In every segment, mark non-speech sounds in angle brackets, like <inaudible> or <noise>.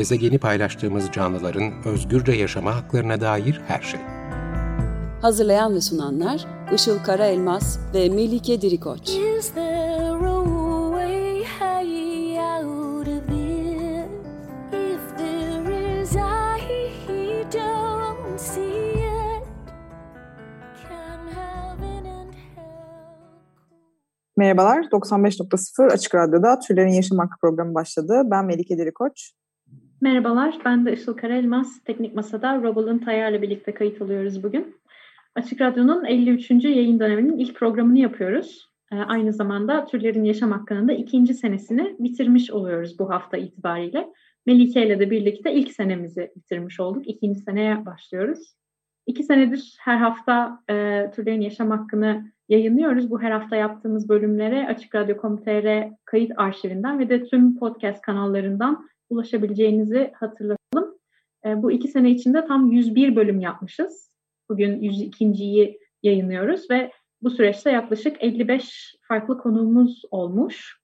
gezegeni paylaştığımız canlıların özgürce yaşama haklarına dair her şey. Hazırlayan ve sunanlar Işıl Karaelmaz ve Melike Dirikoç. Merhabalar, 95.0 Açık Radyo'da Türlerin Yaşam Hakkı programı başladı. Ben Melike Derikoç. Merhabalar, ben de Işıl Karelmaz. Teknik Masa'da Robal'ın Tayar'la birlikte kayıt alıyoruz bugün. Açık Radyo'nun 53. yayın döneminin ilk programını yapıyoruz. Ee, aynı zamanda Türlerin Yaşam Hakkı'nın da ikinci senesini bitirmiş oluyoruz bu hafta itibariyle. Melike ile de birlikte ilk senemizi bitirmiş olduk. İkinci seneye başlıyoruz. İki senedir her hafta e, Türlerin Yaşam Hakkı'nı yayınlıyoruz. Bu her hafta yaptığımız bölümlere Açık Radyo.com.tr kayıt arşivinden ve de tüm podcast kanallarından ulaşabileceğinizi hatırlatalım. E, bu iki sene içinde tam 101 bölüm yapmışız. Bugün 102.yi yayınlıyoruz ve bu süreçte yaklaşık 55 farklı konuğumuz olmuş.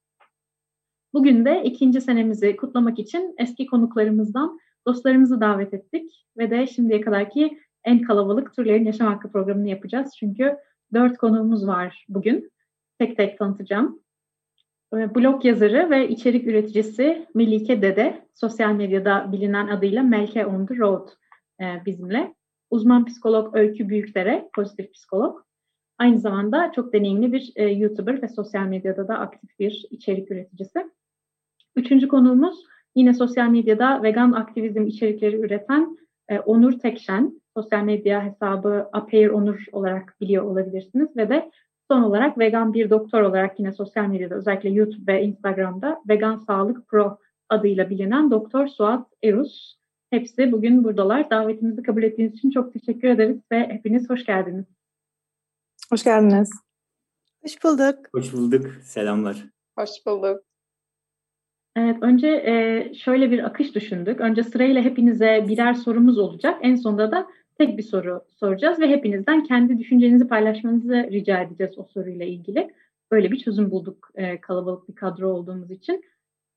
Bugün de ikinci senemizi kutlamak için eski konuklarımızdan dostlarımızı davet ettik ve de şimdiye kadarki en kalabalık türlerin yaşam hakkı programını yapacağız. Çünkü dört konuğumuz var bugün. Tek tek tanıtacağım. Ee, blog yazarı ve içerik üreticisi Melike Dede, sosyal medyada bilinen adıyla Melke on the Road e, bizimle. Uzman psikolog Öykü Büyükdere, pozitif psikolog. Aynı zamanda çok deneyimli bir e, YouTuber ve sosyal medyada da aktif bir içerik üreticisi. Üçüncü konuğumuz yine sosyal medyada vegan aktivizm içerikleri üreten e, Onur Tekşen sosyal medya hesabı Apair Onur olarak biliyor olabilirsiniz ve de son olarak vegan bir doktor olarak yine sosyal medyada özellikle YouTube ve Instagram'da Vegan Sağlık Pro adıyla bilinen Doktor Suat Erus. Hepsi bugün buradalar. Davetimizi kabul ettiğiniz için çok teşekkür ederiz ve hepiniz hoş geldiniz. Hoş geldiniz. Hoş bulduk. Hoş bulduk. Selamlar. Hoş bulduk. Evet, önce e, şöyle bir akış düşündük. Önce sırayla hepinize birer sorumuz olacak. En sonunda da tek bir soru soracağız ve hepinizden kendi düşüncenizi paylaşmanızı rica edeceğiz o soruyla ilgili. Böyle bir çözüm bulduk e, kalabalık bir kadro olduğumuz için.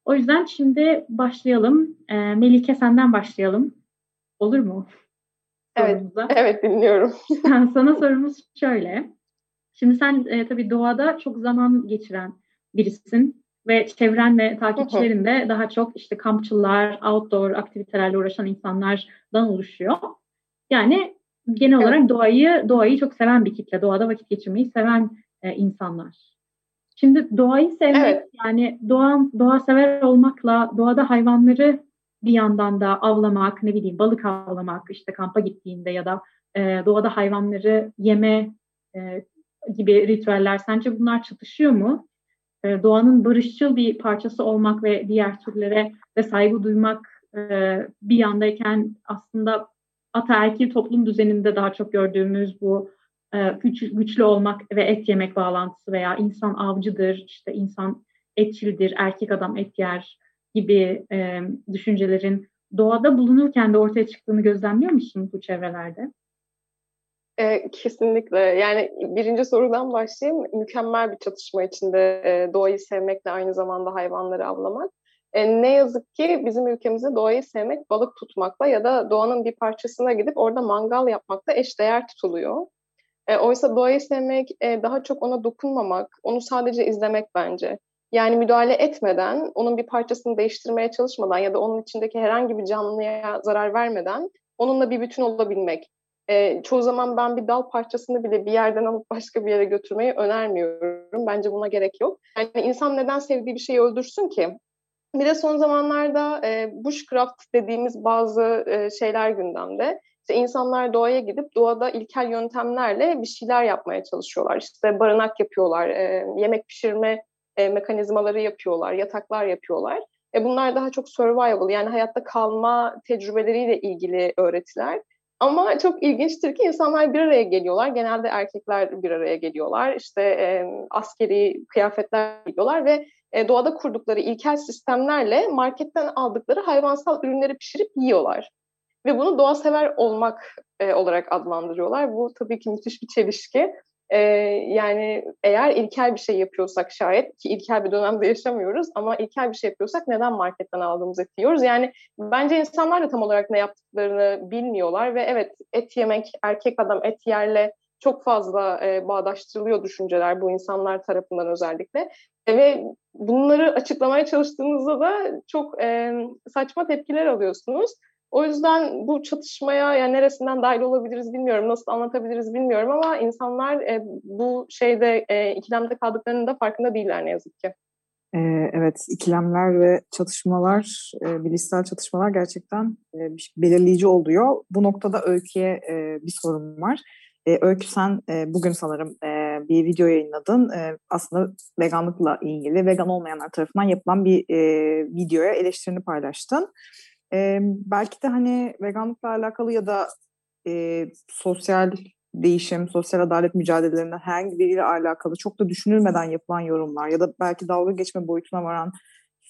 O yüzden şimdi başlayalım. E, Melike senden başlayalım. Olur mu? Evet, Sorumuza. evet dinliyorum. <laughs> Sana sorumuz şöyle. Şimdi sen e, tabii doğada çok zaman geçiren birisin ve çevren ve takipçilerin de daha çok işte kampçılar, outdoor aktivitelerle uğraşan insanlardan oluşuyor. Yani genel evet. olarak doğayı doğayı çok seven bir kitle, doğada vakit geçirmeyi seven e, insanlar. Şimdi doğayı sevmek evet. yani doğa doğa sever olmakla doğada hayvanları bir yandan da avlamak, ne bileyim balık avlamak, işte kampa gittiğinde ya da e, doğada hayvanları yeme e, gibi ritüeller sence bunlar çatışıyor mu? E, doğanın barışçıl bir parçası olmak ve diğer türlere de saygı duymak e, bir yandayken aslında ataerkil toplum düzeninde daha çok gördüğümüz bu e, güç, güçlü olmak ve et yemek bağlantısı veya insan avcıdır, işte insan etçildir, erkek adam et yer gibi e, düşüncelerin doğada bulunurken de ortaya çıktığını gözlemliyor musun bu çevrelerde? E, kesinlikle. Yani birinci sorudan başlayayım. Mükemmel bir çatışma içinde e, doğayı sevmekle aynı zamanda hayvanları avlamak. E, ne yazık ki bizim ülkemizde doğayı sevmek balık tutmakla ya da doğanın bir parçasına gidip orada mangal yapmakla eşdeğer tutuluyor. E, oysa doğayı sevmek e, daha çok ona dokunmamak, onu sadece izlemek bence. Yani müdahale etmeden, onun bir parçasını değiştirmeye çalışmadan ya da onun içindeki herhangi bir canlıya zarar vermeden onunla bir bütün olabilmek. E, çoğu zaman ben bir dal parçasını bile bir yerden alıp başka bir yere götürmeyi önermiyorum. Bence buna gerek yok. Yani insan neden sevdiği bir şeyi öldürsün ki? Bir de son zamanlarda e, bushcraft dediğimiz bazı e, şeyler gündemde. İşte insanlar doğaya gidip doğada ilkel yöntemlerle bir şeyler yapmaya çalışıyorlar. İşte barınak yapıyorlar, e, yemek pişirme e, mekanizmaları yapıyorlar, yataklar yapıyorlar. E, bunlar daha çok survival yani hayatta kalma tecrübeleriyle ilgili öğretiler. Ama çok ilginçtir ki insanlar bir araya geliyorlar. Genelde erkekler bir araya geliyorlar. İşte e, askeri kıyafetler giyiyorlar ve e, doğada kurdukları ilkel sistemlerle marketten aldıkları hayvansal ürünleri pişirip yiyorlar. Ve bunu doğa sever olmak e, olarak adlandırıyorlar. Bu tabii ki müthiş bir çelişki. E, yani eğer ilkel bir şey yapıyorsak şayet ki ilkel bir dönemde yaşamıyoruz ama ilkel bir şey yapıyorsak neden marketten aldığımız eti yiyoruz? Yani bence insanlar da tam olarak ne yaptıklarını bilmiyorlar ve evet et yemek, erkek adam et yerle çok fazla e, bağdaştırılıyor düşünceler bu insanlar tarafından özellikle. E, ve bunları açıklamaya çalıştığınızda da çok e, saçma tepkiler alıyorsunuz. O yüzden bu çatışmaya yani neresinden dahil olabiliriz bilmiyorum, nasıl anlatabiliriz bilmiyorum ama insanlar e, bu şeyde e, ikilemde kaldıklarının da farkında değiller ne yazık ki. Ee, evet, ikilemler ve çatışmalar, e, bilişsel çatışmalar gerçekten e, belirleyici oluyor. Bu noktada Öykü'ye e, bir sorum var. E, Öykü sen e, bugün sanırım e, bir video yayınladın. E, aslında veganlıkla ilgili vegan olmayanlar tarafından yapılan bir e, videoya eleştirini paylaştın. E, belki de hani veganlıkla alakalı ya da e, sosyal değişim, sosyal adalet mücadelelerinde herhangi biriyle alakalı çok da düşünülmeden yapılan yorumlar ya da belki dalga geçme boyutuna varan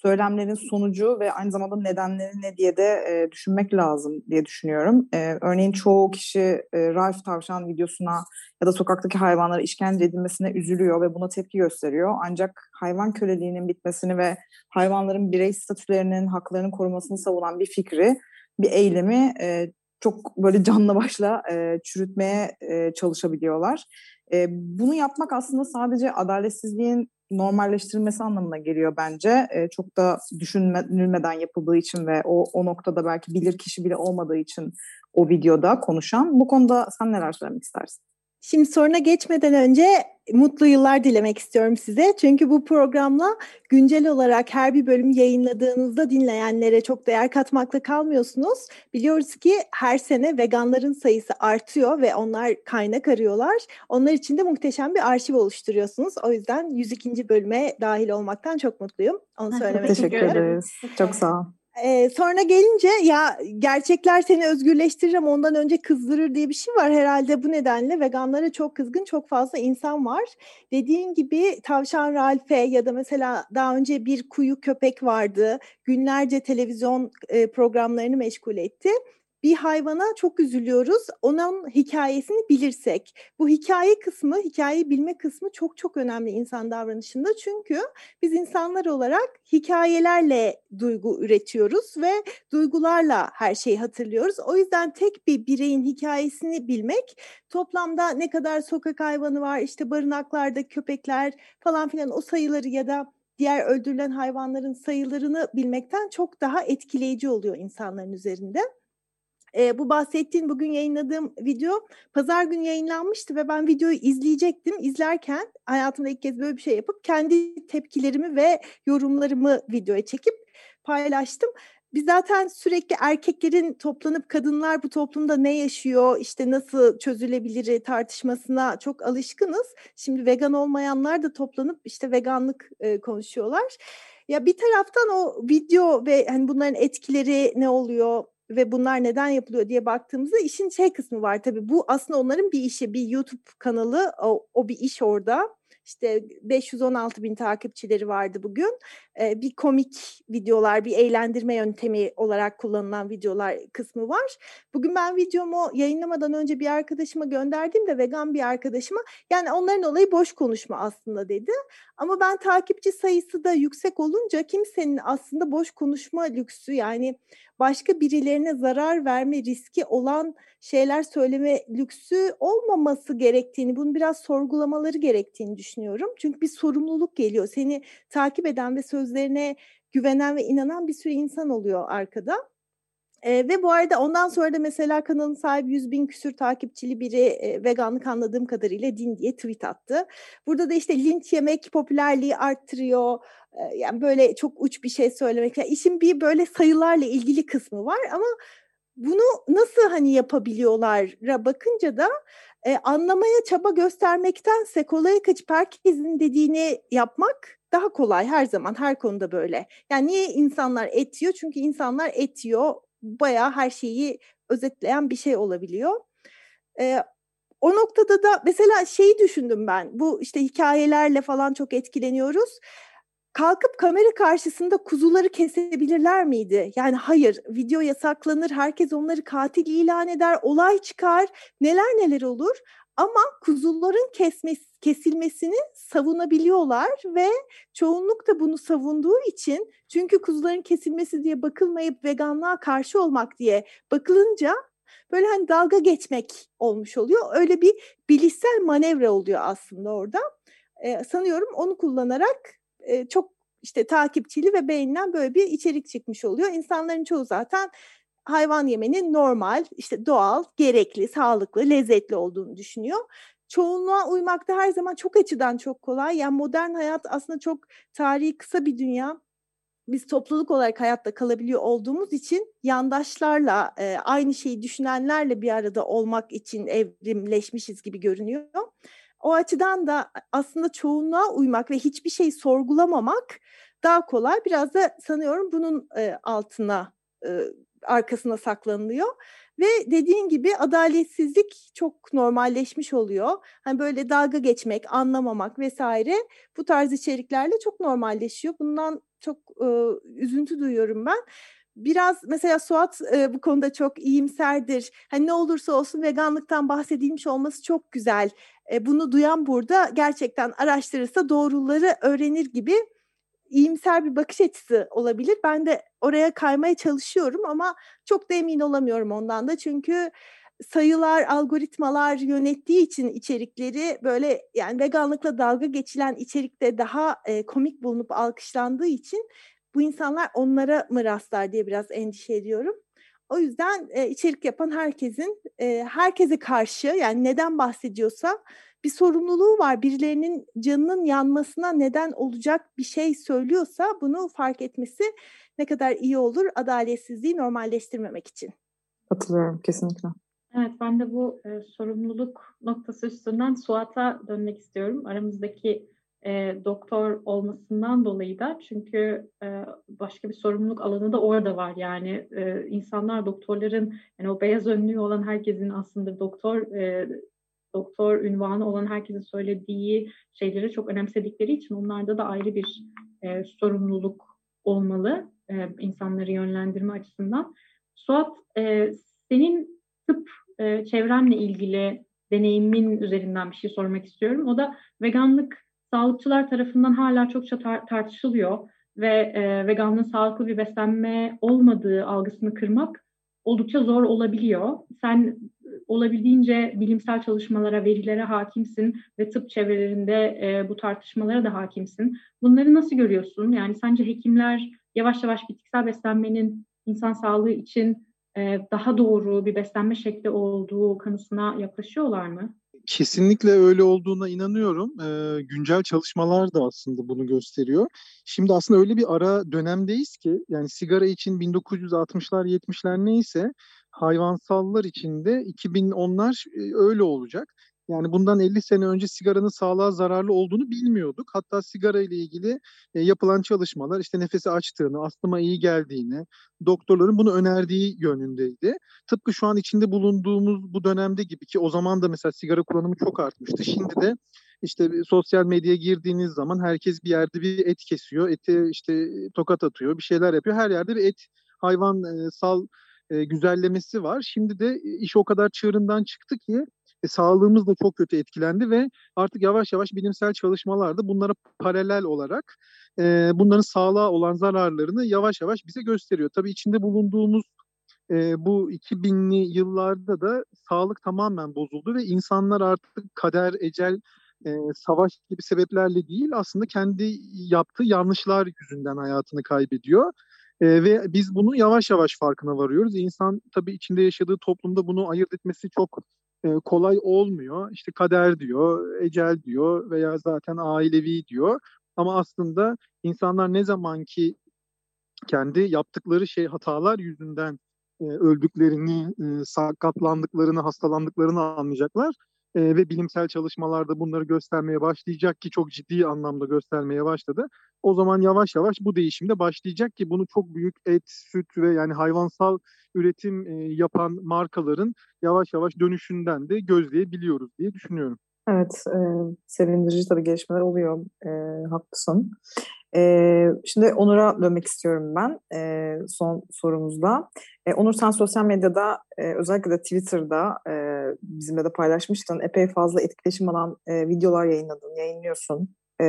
söylemlerin sonucu ve aynı zamanda nedenleri ne diye de e, düşünmek lazım diye düşünüyorum. E, örneğin çoğu kişi e, Ralph Tavşan videosuna ya da sokaktaki hayvanlara işkence edilmesine üzülüyor ve buna tepki gösteriyor. Ancak hayvan köleliğinin bitmesini ve hayvanların birey statülerinin, haklarının korumasını savunan bir fikri, bir eylemi e, çok böyle canlı başla e, çürütmeye e, çalışabiliyorlar. E, bunu yapmak aslında sadece adaletsizliğin normalleştirilmesi anlamına geliyor bence. E, çok da düşünülmeden yapıldığı için ve o, o noktada belki bilir kişi bile olmadığı için o videoda konuşan. Bu konuda sen neler söylemek istersin? Şimdi soruna geçmeden önce mutlu yıllar dilemek istiyorum size. Çünkü bu programla güncel olarak her bir bölüm yayınladığınızda dinleyenlere çok değer katmakla kalmıyorsunuz. Biliyoruz ki her sene veganların sayısı artıyor ve onlar kaynak arıyorlar. Onlar için de muhteşem bir arşiv oluşturuyorsunuz. O yüzden 102. bölüme dahil olmaktan çok mutluyum. Onu söylemek Teşekkür ederiz. Çok sağ ol. Ee, sonra gelince ya gerçekler seni özgürleştirir ama ondan önce kızdırır diye bir şey var. Herhalde bu nedenle veganlara çok kızgın çok fazla insan var. Dediğin gibi tavşan Ralfe ya da mesela daha önce bir kuyu köpek vardı. Günlerce televizyon e, programlarını meşgul etti bir hayvana çok üzülüyoruz. Onun hikayesini bilirsek. Bu hikaye kısmı, hikayeyi bilme kısmı çok çok önemli insan davranışında. Çünkü biz insanlar olarak hikayelerle duygu üretiyoruz ve duygularla her şeyi hatırlıyoruz. O yüzden tek bir bireyin hikayesini bilmek toplamda ne kadar sokak hayvanı var, işte barınaklarda köpekler falan filan o sayıları ya da diğer öldürülen hayvanların sayılarını bilmekten çok daha etkileyici oluyor insanların üzerinde. E, bu bahsettiğin bugün yayınladığım video pazar günü yayınlanmıştı ve ben videoyu izleyecektim. İzlerken hayatımda ilk kez böyle bir şey yapıp kendi tepkilerimi ve yorumlarımı videoya çekip paylaştım. Biz zaten sürekli erkeklerin toplanıp kadınlar bu toplumda ne yaşıyor, işte nasıl çözülebilir tartışmasına çok alışkınız. Şimdi vegan olmayanlar da toplanıp işte veganlık e, konuşuyorlar. Ya bir taraftan o video ve hani bunların etkileri ne oluyor, ve bunlar neden yapılıyor diye baktığımızda işin şey kısmı var tabii. Bu aslında onların bir işi, bir YouTube kanalı, o, o bir iş orada. İşte 516 bin takipçileri vardı bugün. Ee, bir komik videolar, bir eğlendirme yöntemi olarak kullanılan videolar kısmı var. Bugün ben videomu yayınlamadan önce bir arkadaşıma gönderdiğimde vegan bir arkadaşıma yani onların olayı boş konuşma aslında dedi. Ama ben takipçi sayısı da yüksek olunca kimsenin aslında boş konuşma lüksü yani başka birilerine zarar verme riski olan şeyler söyleme lüksü olmaması gerektiğini, bunu biraz sorgulamaları gerektiğini düşünüyorum. Çünkü bir sorumluluk geliyor. Seni takip eden ve sözlerine güvenen ve inanan bir sürü insan oluyor arkada. E, ve bu arada ondan sonra da mesela kanalın sahibi 100 bin küsür takipçili biri e, veganlık anladığım kadarıyla din diye tweet attı. Burada da işte linç yemek popülerliği arttırıyor. E, yani böyle çok uç bir şey söylemek. Yani işin bir böyle sayılarla ilgili kısmı var ama bunu nasıl hani yapabiliyorlara bakınca da e, anlamaya çaba göstermektense kolaya kaçıp herkesin dediğini yapmak daha kolay her zaman her konuda böyle. Yani niye insanlar etiyor? Çünkü insanlar etiyor bayağı her şeyi özetleyen bir şey olabiliyor. Ee, o noktada da mesela şeyi düşündüm ben. Bu işte hikayelerle falan çok etkileniyoruz. Kalkıp kamera karşısında kuzuları kesebilirler miydi? Yani hayır, video yasaklanır, herkes onları katil ilan eder, olay çıkar, neler neler olur. Ama kuzuların kesmesi, kesilmesini savunabiliyorlar ve çoğunluk da bunu savunduğu için çünkü kuzuların kesilmesi diye bakılmayıp veganlığa karşı olmak diye bakılınca böyle hani dalga geçmek olmuş oluyor. Öyle bir bilişsel manevra oluyor aslında orada. Ee, sanıyorum onu kullanarak e, çok işte takipçili ve beğenilen böyle bir içerik çıkmış oluyor. İnsanların çoğu zaten hayvan yemenin normal, işte doğal, gerekli, sağlıklı, lezzetli olduğunu düşünüyor. Çoğunluğa uymak da her zaman çok açıdan çok kolay. Yani modern hayat aslında çok tarihi kısa bir dünya. Biz topluluk olarak hayatta kalabiliyor olduğumuz için yandaşlarla, e, aynı şeyi düşünenlerle bir arada olmak için evrimleşmişiz gibi görünüyor. O açıdan da aslında çoğunluğa uymak ve hiçbir şey sorgulamamak daha kolay. Biraz da sanıyorum bunun e, altına e, arkasına saklanılıyor. Ve dediğin gibi adaletsizlik çok normalleşmiş oluyor. Hani böyle dalga geçmek, anlamamak vesaire bu tarz içeriklerle çok normalleşiyor. Bundan çok e, üzüntü duyuyorum ben. Biraz mesela Suat e, bu konuda çok iyimserdir. Hani ne olursa olsun veganlıktan bahsedilmiş olması çok güzel. E, bunu duyan burada gerçekten araştırırsa doğruları öğrenir gibi iyimser bir bakış açısı olabilir. Ben de oraya kaymaya çalışıyorum ama çok da emin olamıyorum ondan da. Çünkü sayılar, algoritmalar yönettiği için içerikleri böyle yani veganlıkla dalga geçilen içerikte daha e, komik bulunup alkışlandığı için bu insanlar onlara mı rastlar diye biraz endişe ediyorum. O yüzden e, içerik yapan herkesin e, herkese karşı yani neden bahsediyorsa bir sorumluluğu var. Birilerinin canının yanmasına neden olacak bir şey söylüyorsa bunu fark etmesi ne kadar iyi olur adaletsizliği normalleştirmemek için. Katılıyorum kesinlikle. Evet ben de bu e, sorumluluk noktası üstünden Suat'a dönmek istiyorum. Aramızdaki e, doktor olmasından dolayı da çünkü e, başka bir sorumluluk alanı da orada var yani e, insanlar doktorların yani o beyaz önlüğü olan herkesin aslında doktor e, doktor ünvanı olan herkesin söylediği şeyleri çok önemsedikleri için onlarda da ayrı bir e, sorumluluk olmalı e, insanları yönlendirme açısından. Suat, e, senin tıp e, çevrenle ilgili deneyimin üzerinden bir şey sormak istiyorum. O da veganlık sağlıkçılar tarafından hala çokça tar- tartışılıyor ve e, veganlığın sağlıklı bir beslenme olmadığı algısını kırmak oldukça zor olabiliyor. Sen olabildiğince bilimsel çalışmalara, verilere hakimsin ve tıp çevrelerinde e, bu tartışmalara da hakimsin. Bunları nasıl görüyorsun? Yani sence hekimler yavaş yavaş bitkisel beslenmenin insan sağlığı için e, daha doğru bir beslenme şekli olduğu kanısına yaklaşıyorlar mı? Kesinlikle öyle olduğuna inanıyorum. Ee, güncel çalışmalar da aslında bunu gösteriyor. Şimdi aslında öyle bir ara dönemdeyiz ki yani sigara için 1960'lar 70'ler neyse hayvansallar için de 2010'lar e, öyle olacak. Yani bundan 50 sene önce sigaranın sağlığa zararlı olduğunu bilmiyorduk. Hatta sigara ile ilgili e, yapılan çalışmalar işte nefesi açtığını, astıma iyi geldiğini, doktorların bunu önerdiği yönündeydi. Tıpkı şu an içinde bulunduğumuz bu dönemde gibi ki o zaman da mesela sigara kullanımı çok artmıştı. Şimdi de işte sosyal medyaya girdiğiniz zaman herkes bir yerde bir et kesiyor, eti işte tokat atıyor, bir şeyler yapıyor. Her yerde bir et hayvan e, e, güzellemesi var. Şimdi de iş o kadar çığırından çıktı ki e, sağlığımız da çok kötü etkilendi ve artık yavaş yavaş bilimsel çalışmalarda bunlara paralel olarak e, bunların sağlığa olan zararlarını yavaş yavaş bize gösteriyor. Tabii içinde bulunduğumuz e, bu 2000'li yıllarda da sağlık tamamen bozuldu ve insanlar artık kader, ecel, e, savaş gibi sebeplerle değil aslında kendi yaptığı yanlışlar yüzünden hayatını kaybediyor. E, ve biz bunu yavaş yavaş farkına varıyoruz. İnsan tabii içinde yaşadığı toplumda bunu ayırt etmesi çok e, kolay olmuyor. İşte kader diyor, ecel diyor veya zaten ailevi diyor. Ama aslında insanlar ne zaman ki kendi yaptıkları şey hatalar yüzünden e, öldüklerini, e, sakatlandıklarını, hastalandıklarını anlayacaklar e, ve bilimsel çalışmalarda bunları göstermeye başlayacak ki çok ciddi anlamda göstermeye başladı. O zaman yavaş yavaş bu değişimde başlayacak ki bunu çok büyük et, süt ve yani hayvansal üretim e, yapan markaların yavaş yavaş dönüşünden de gözleyebiliyoruz diye düşünüyorum. Evet, e, sevindirici tabii gelişmeler oluyor. E, haklısın. E, şimdi Onur'a dönmek istiyorum ben e, son sorumuzda. E, Onur sen sosyal medyada e, özellikle de Twitter'da e, bizimle de paylaşmıştın. Epey fazla etkileşim alan e, videolar yayınladın, yayınlıyorsun e,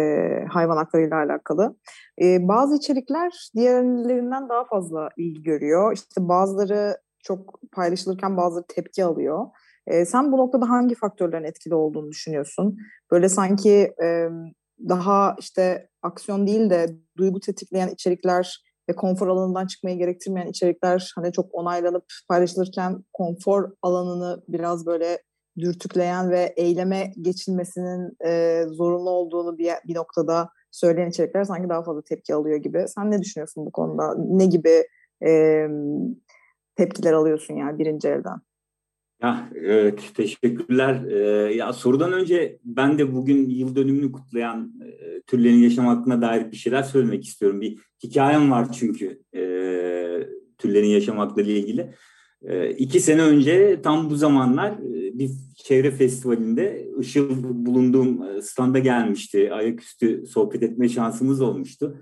hayvan haklarıyla alakalı. E, bazı içerikler diğerlerinden daha fazla ilgi görüyor. İşte bazıları çok paylaşılırken bazıları tepki alıyor. E, sen bu noktada hangi faktörlerin etkili olduğunu düşünüyorsun? Böyle sanki e, daha işte aksiyon değil de duygu tetikleyen içerikler ve konfor alanından çıkmayı gerektirmeyen içerikler hani çok onaylanıp paylaşılırken konfor alanını biraz böyle dürtükleyen ve eyleme geçilmesinin e, zorunlu olduğunu bir, bir noktada söyleyen içerikler sanki daha fazla tepki alıyor gibi. Sen ne düşünüyorsun bu konuda? Ne gibi e, tepkiler alıyorsun yani birinci elden? Ya evet teşekkürler. Ee, ya sorudan önce ben de bugün yıl dönümünü kutlayan e, türlerin yaşam hakkına dair bir şeyler söylemek istiyorum. Bir hikayem var çünkü e, türlerin yaşam hakları ile ilgili. E, iki sene önce tam bu zamanlar e, bir çevre festivalinde Işıl bulunduğum e, standa gelmişti. Ayaküstü sohbet etme şansımız olmuştu.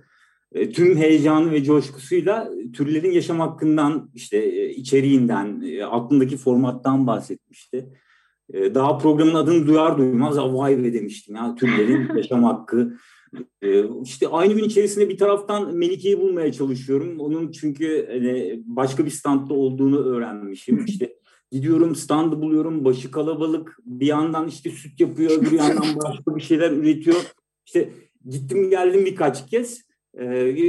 E, tüm heyecanı ve coşkusuyla türlerin yaşam hakkından, işte e, içeriğinden, e, aklındaki formattan bahsetmişti. Daha programın adını duyar duymaz vay be demiştim ya türlerin <laughs> yaşam hakkı. İşte aynı gün içerisinde bir taraftan Melike'yi bulmaya çalışıyorum. Onun çünkü hani, başka bir standta olduğunu öğrenmişim. İşte gidiyorum standı buluyorum, başı kalabalık. Bir yandan işte süt yapıyor, bir yandan başka bir şeyler üretiyor. İşte gittim geldim birkaç kez. Ee,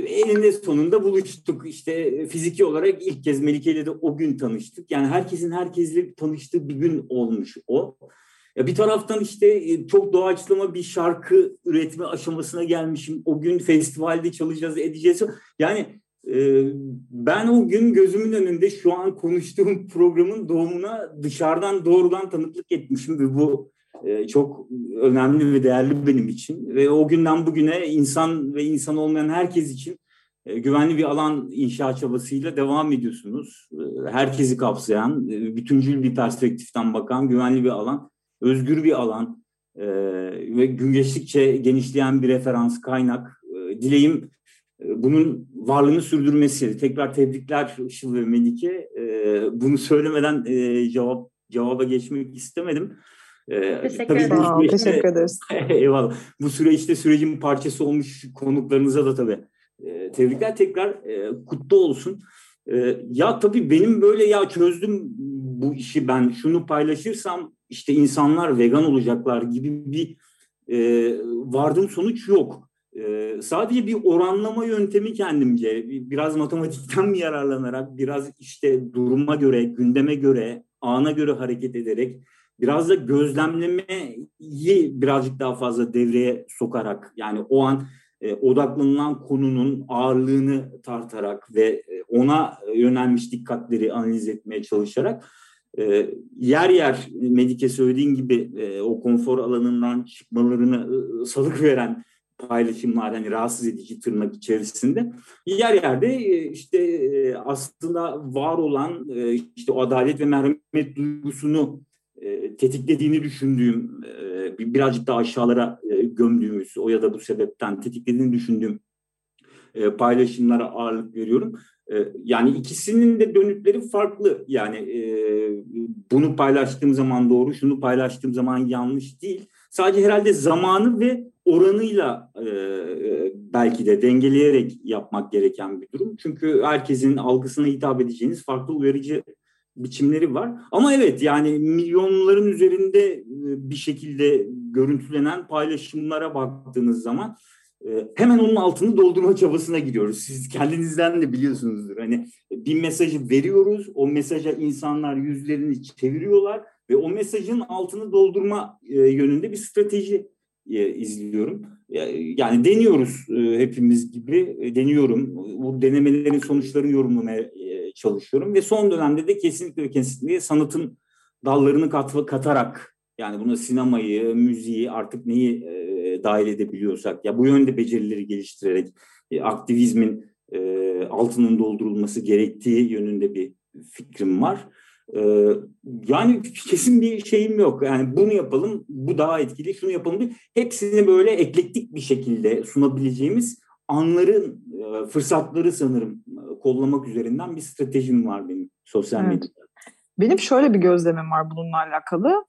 eninde sonunda buluştuk. İşte fiziki olarak ilk kez Melike ile de o gün tanıştık. Yani herkesin herkesle tanıştığı bir gün olmuş o. Ya bir taraftan işte e, çok doğaçlama bir şarkı üretme aşamasına gelmişim. O gün festivalde çalacağız, edeceğiz. Yani e, ben o gün gözümün önünde şu an konuştuğum <laughs> programın doğumuna dışarıdan doğrudan tanıklık etmişim ve bu e, çok önemli ve değerli benim için. Ve o günden bugüne insan ve insan olmayan herkes için e, güvenli bir alan inşa çabasıyla devam ediyorsunuz. E, herkesi kapsayan, bütüncül bir perspektiften bakan güvenli bir alan, özgür bir alan ve gün geçtikçe genişleyen bir referans, kaynak. Dileğim bunun varlığını sürdürmesi. Tekrar tebrikler Işıl ve Melike. Bunu söylemeden cevap cevaba geçmek istemedim. Ee, teşekkür, tabii süreçte, teşekkür ederiz. <laughs> eyvallah. Bu süreçte sürecin parçası olmuş konuklarınıza da tabii e, tebrikler tekrar e, kutlu olsun. E, ya tabii benim böyle ya çözdüm bu işi ben şunu paylaşırsam işte insanlar vegan olacaklar gibi bir e, vardığım sonuç yok. E, sadece bir oranlama yöntemi kendimce biraz matematikten mi yararlanarak biraz işte duruma göre gündeme göre ana göre hareket ederek biraz da gözlemlemeyi birazcık daha fazla devreye sokarak yani o an e, odaklanılan konunun ağırlığını tartarak ve e, ona yönelmiş dikkatleri analiz etmeye çalışarak e, yer yer Medike söylediğin gibi e, o konfor alanından çıkmalarını e, salık veren paylaşımlar hani rahatsız edici tırnak içerisinde yer yerde e, işte e, aslında var olan işte o adalet ve merhamet duygusunu tetiklediğini düşündüğüm, e, birazcık daha aşağılara e, gömdüğümüz, o ya da bu sebepten tetiklediğini düşündüğüm e, paylaşımlara ağırlık veriyorum. Yani ikisinin de dönütleri farklı. Yani e, bunu paylaştığım zaman doğru, şunu paylaştığım zaman yanlış değil. Sadece herhalde zamanı ve oranıyla e, belki de dengeleyerek yapmak gereken bir durum. Çünkü herkesin algısına hitap edeceğiniz farklı uyarıcı biçimleri var. Ama evet yani milyonların üzerinde bir şekilde görüntülenen paylaşımlara baktığınız zaman hemen onun altını doldurma çabasına gidiyoruz. Siz kendinizden de biliyorsunuzdur. Hani bir mesajı veriyoruz, o mesaja insanlar yüzlerini çeviriyorlar ve o mesajın altını doldurma yönünde bir strateji izliyorum. Yani deniyoruz hepimiz gibi, deniyorum. Bu denemelerin sonuçlarını yorumlamaya çalışıyorum ve son dönemde de kesinlikle kesinlikle sanatın dallarını kat, katarak yani buna sinemayı, müziği artık neyi e, dahil edebiliyorsak ya bu yönde becerileri geliştirerek e, aktivizmin e, altının doldurulması gerektiği yönünde bir fikrim var. Ee, yani kesin bir şeyim yok. Yani bunu yapalım, bu daha etkili, şunu yapalım diye. Hepsini böyle eklektik bir şekilde sunabileceğimiz anların e, fırsatları sanırım e, kollamak üzerinden bir stratejim var benim sosyal evet. medyada. Benim şöyle bir gözlemim var bununla alakalı.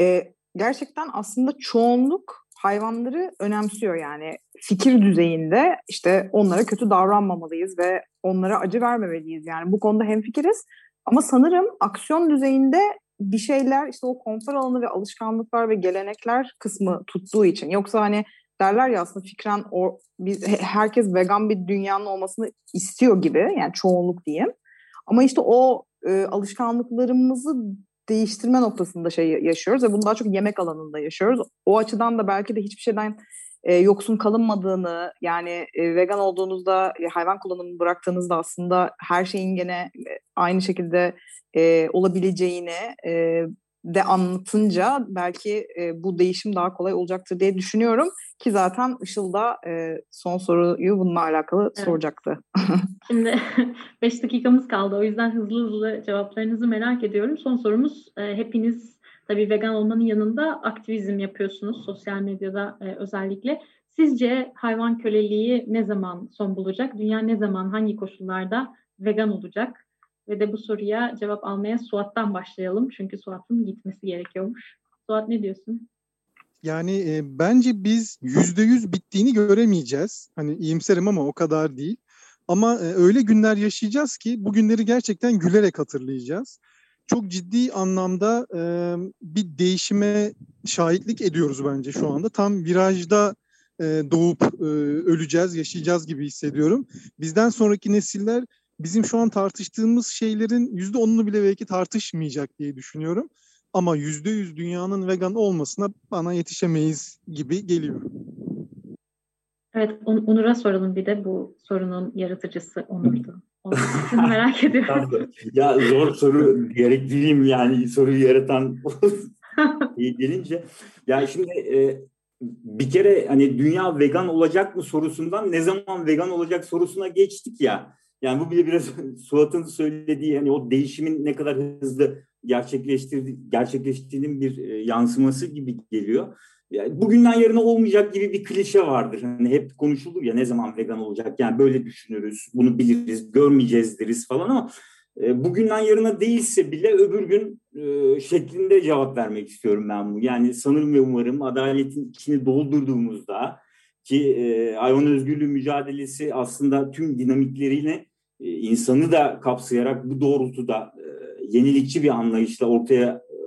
Ee, gerçekten aslında çoğunluk hayvanları önemsiyor yani fikir düzeyinde işte onlara kötü davranmamalıyız ve onlara acı vermemeliyiz yani bu konuda hem fikiriz ama sanırım aksiyon düzeyinde bir şeyler işte o konfor alanı ve alışkanlıklar ve gelenekler kısmı tuttuğu için yoksa hani derler ya aslında fikren o biz herkes vegan bir dünyanın olmasını istiyor gibi yani çoğunluk diyeyim. Ama işte o e, alışkanlıklarımızı değiştirme noktasında şey yaşıyoruz ve bunu daha çok yemek alanında yaşıyoruz. O açıdan da belki de hiçbir şeyden e, yoksun kalınmadığını yani e, vegan olduğunuzda e, hayvan kullanımını bıraktığınızda aslında her şeyin gene aynı şekilde e, olabileceğini e, de anlatınca belki e, bu değişim daha kolay olacaktır diye düşünüyorum. Ki zaten Işıl da e, son soruyu bununla alakalı evet. soracaktı. <laughs> Şimdi <laughs> 5 dakikamız kaldı. O yüzden hızlı hızlı cevaplarınızı merak ediyorum. Son sorumuz e, hepiniz tabii vegan olmanın yanında aktivizm yapıyorsunuz sosyal medyada e, özellikle. Sizce hayvan köleliği ne zaman son bulacak? Dünya ne zaman hangi koşullarda vegan olacak? Ve de bu soruya cevap almaya Suat'tan başlayalım. Çünkü Suat'ın gitmesi gerekiyormuş. Suat ne diyorsun? Yani e, bence biz yüzde yüz bittiğini göremeyeceğiz. Hani iyimserim ama o kadar değil. Ama e, öyle günler yaşayacağız ki bu günleri gerçekten gülerek hatırlayacağız. Çok ciddi anlamda e, bir değişime şahitlik ediyoruz bence şu anda. Tam virajda e, doğup e, öleceğiz, yaşayacağız gibi hissediyorum. Bizden sonraki nesiller bizim şu an tartıştığımız şeylerin yüzde onunu bile belki tartışmayacak diye düşünüyorum. Ama yüzde yüz dünyanın vegan olmasına bana yetişemeyiz gibi geliyor. Evet, Onur'a soralım bir de bu sorunun yaratıcısı Onur'du. Onur'u <laughs> merak ediyorum. ya zor soru gerektireyim yani soruyu yaratan <laughs> gelince. Ya şimdi e, bir kere hani dünya vegan olacak mı sorusundan ne zaman vegan olacak sorusuna geçtik ya. Yani bu bile biraz <laughs> Suat'ın söylediği hani o değişimin ne kadar hızlı gerçekleştirdi, gerçekleştiğinin bir e, yansıması gibi geliyor. Bugünden yarına olmayacak gibi bir klişe vardır. Hani hep konuşulur ya ne zaman vegan olacak yani böyle düşünürüz, bunu biliriz, görmeyeceğiz deriz falan ama e, bugünden yarına değilse bile öbür gün e, şeklinde cevap vermek istiyorum ben bu. Yani sanırım ve umarım adaletin içini doldurduğumuzda ki e, hayvan özgürlüğü mücadelesi aslında tüm dinamikleriyle e, insanı da kapsayarak bu doğrultuda e, yenilikçi bir anlayışla ortaya e,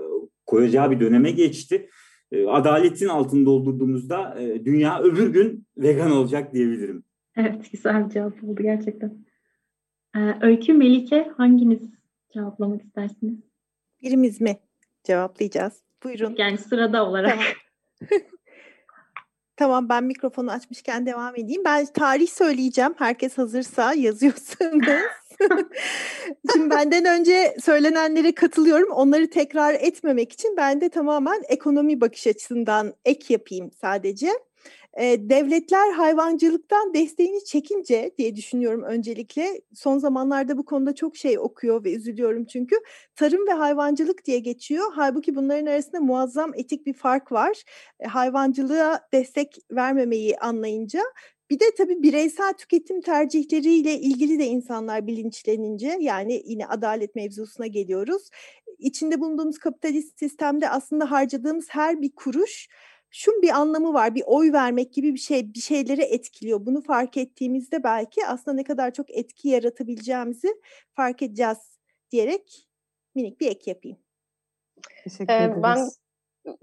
koyacağı bir döneme geçti. E, adaletin altını doldurduğumuzda e, dünya öbür gün vegan olacak diyebilirim. Evet güzel bir cevap oldu gerçekten. Ee, Öykü, Melike hanginiz cevaplamak istersiniz? Birimiz mi cevaplayacağız? Buyurun. Yani sırada olarak. Tamam. <laughs> Tamam ben mikrofonu açmışken devam edeyim. Ben tarih söyleyeceğim. Herkes hazırsa yazıyorsunuz. <laughs> Şimdi benden önce söylenenlere katılıyorum. Onları tekrar etmemek için ben de tamamen ekonomi bakış açısından ek yapayım sadece e, devletler hayvancılıktan desteğini çekince diye düşünüyorum öncelikle. Son zamanlarda bu konuda çok şey okuyor ve üzülüyorum çünkü. Tarım ve hayvancılık diye geçiyor. Halbuki bunların arasında muazzam etik bir fark var. E, hayvancılığa destek vermemeyi anlayınca bir de tabii bireysel tüketim tercihleriyle ilgili de insanlar bilinçlenince yani yine adalet mevzusuna geliyoruz. İçinde bulunduğumuz kapitalist sistemde aslında harcadığımız her bir kuruş şun bir anlamı var. Bir oy vermek gibi bir şey bir şeyleri etkiliyor. Bunu fark ettiğimizde belki aslında ne kadar çok etki yaratabileceğimizi fark edeceğiz diyerek minik bir ek yapayım. Teşekkür ee, Ben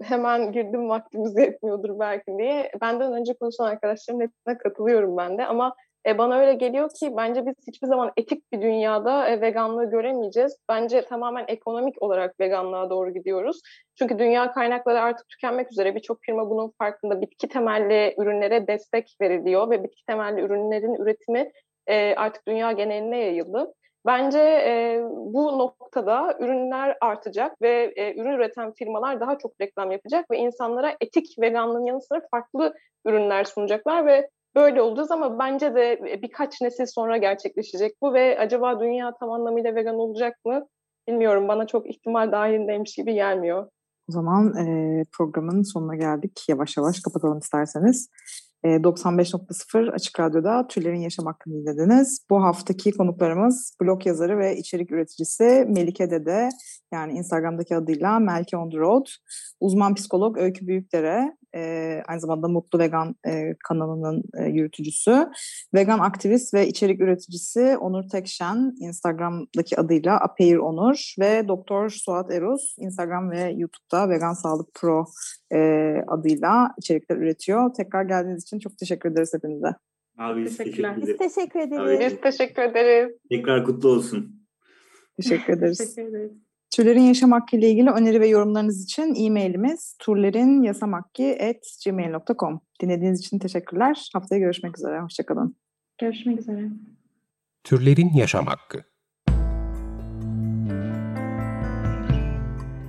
hemen girdim vaktimiz <laughs> yetmiyordur belki diye. Benden önce konuşan arkadaşlarımın hepsine katılıyorum ben de ama e, bana öyle geliyor ki bence biz hiçbir zaman etik bir dünyada e, veganlığı göremeyeceğiz. Bence tamamen ekonomik olarak veganlığa doğru gidiyoruz. Çünkü dünya kaynakları artık tükenmek üzere. Birçok firma bunun farkında. Bitki temelli ürünlere destek veriliyor ve bitki temelli ürünlerin üretimi e, artık dünya geneline yayıldı. Bence e, bu noktada ürünler artacak ve e, ürün üreten firmalar daha çok reklam yapacak ve insanlara etik veganlığın yanı sıra farklı ürünler sunacaklar ve böyle olacağız ama bence de birkaç nesil sonra gerçekleşecek bu ve acaba dünya tam anlamıyla vegan olacak mı? bilmiyorum bana çok ihtimal dahilindeymiş gibi gelmiyor. O zaman e, programın sonuna geldik. Yavaş yavaş kapatalım isterseniz. 95.0 Açık Radyo'da Türlerin Yaşam Hakkını dinlediniz. Bu haftaki konuklarımız blog yazarı ve içerik üreticisi Melike Dede yani Instagram'daki adıyla Melke on the Road, uzman psikolog Öykü Büyükdere, e, aynı zamanda Mutlu Vegan e, kanalının e, yürütücüsü, vegan aktivist ve içerik üreticisi Onur Tekşen, Instagram'daki adıyla Apeyir Onur ve Doktor Suat Eruz, Instagram ve YouTube'da Vegan Sağlık Pro e, adıyla içerikler üretiyor. Tekrar geldiğiniz için çok teşekkür ederiz hepinize. Abi biz teşekkür ederiz. Biz teşekkür ederiz. Biz teşekkür ederiz. Tekrar kutlu olsun. Teşekkür ederiz. Teşekkür ederiz. Türlerin yaşam hakkı ile ilgili öneri ve yorumlarınız için e-mailimiz turlerinyasamakki.gmail.com Dinlediğiniz için teşekkürler. Haftaya görüşmek üzere. Hoşçakalın. Görüşmek üzere. Türlerin Yaşam Hakkı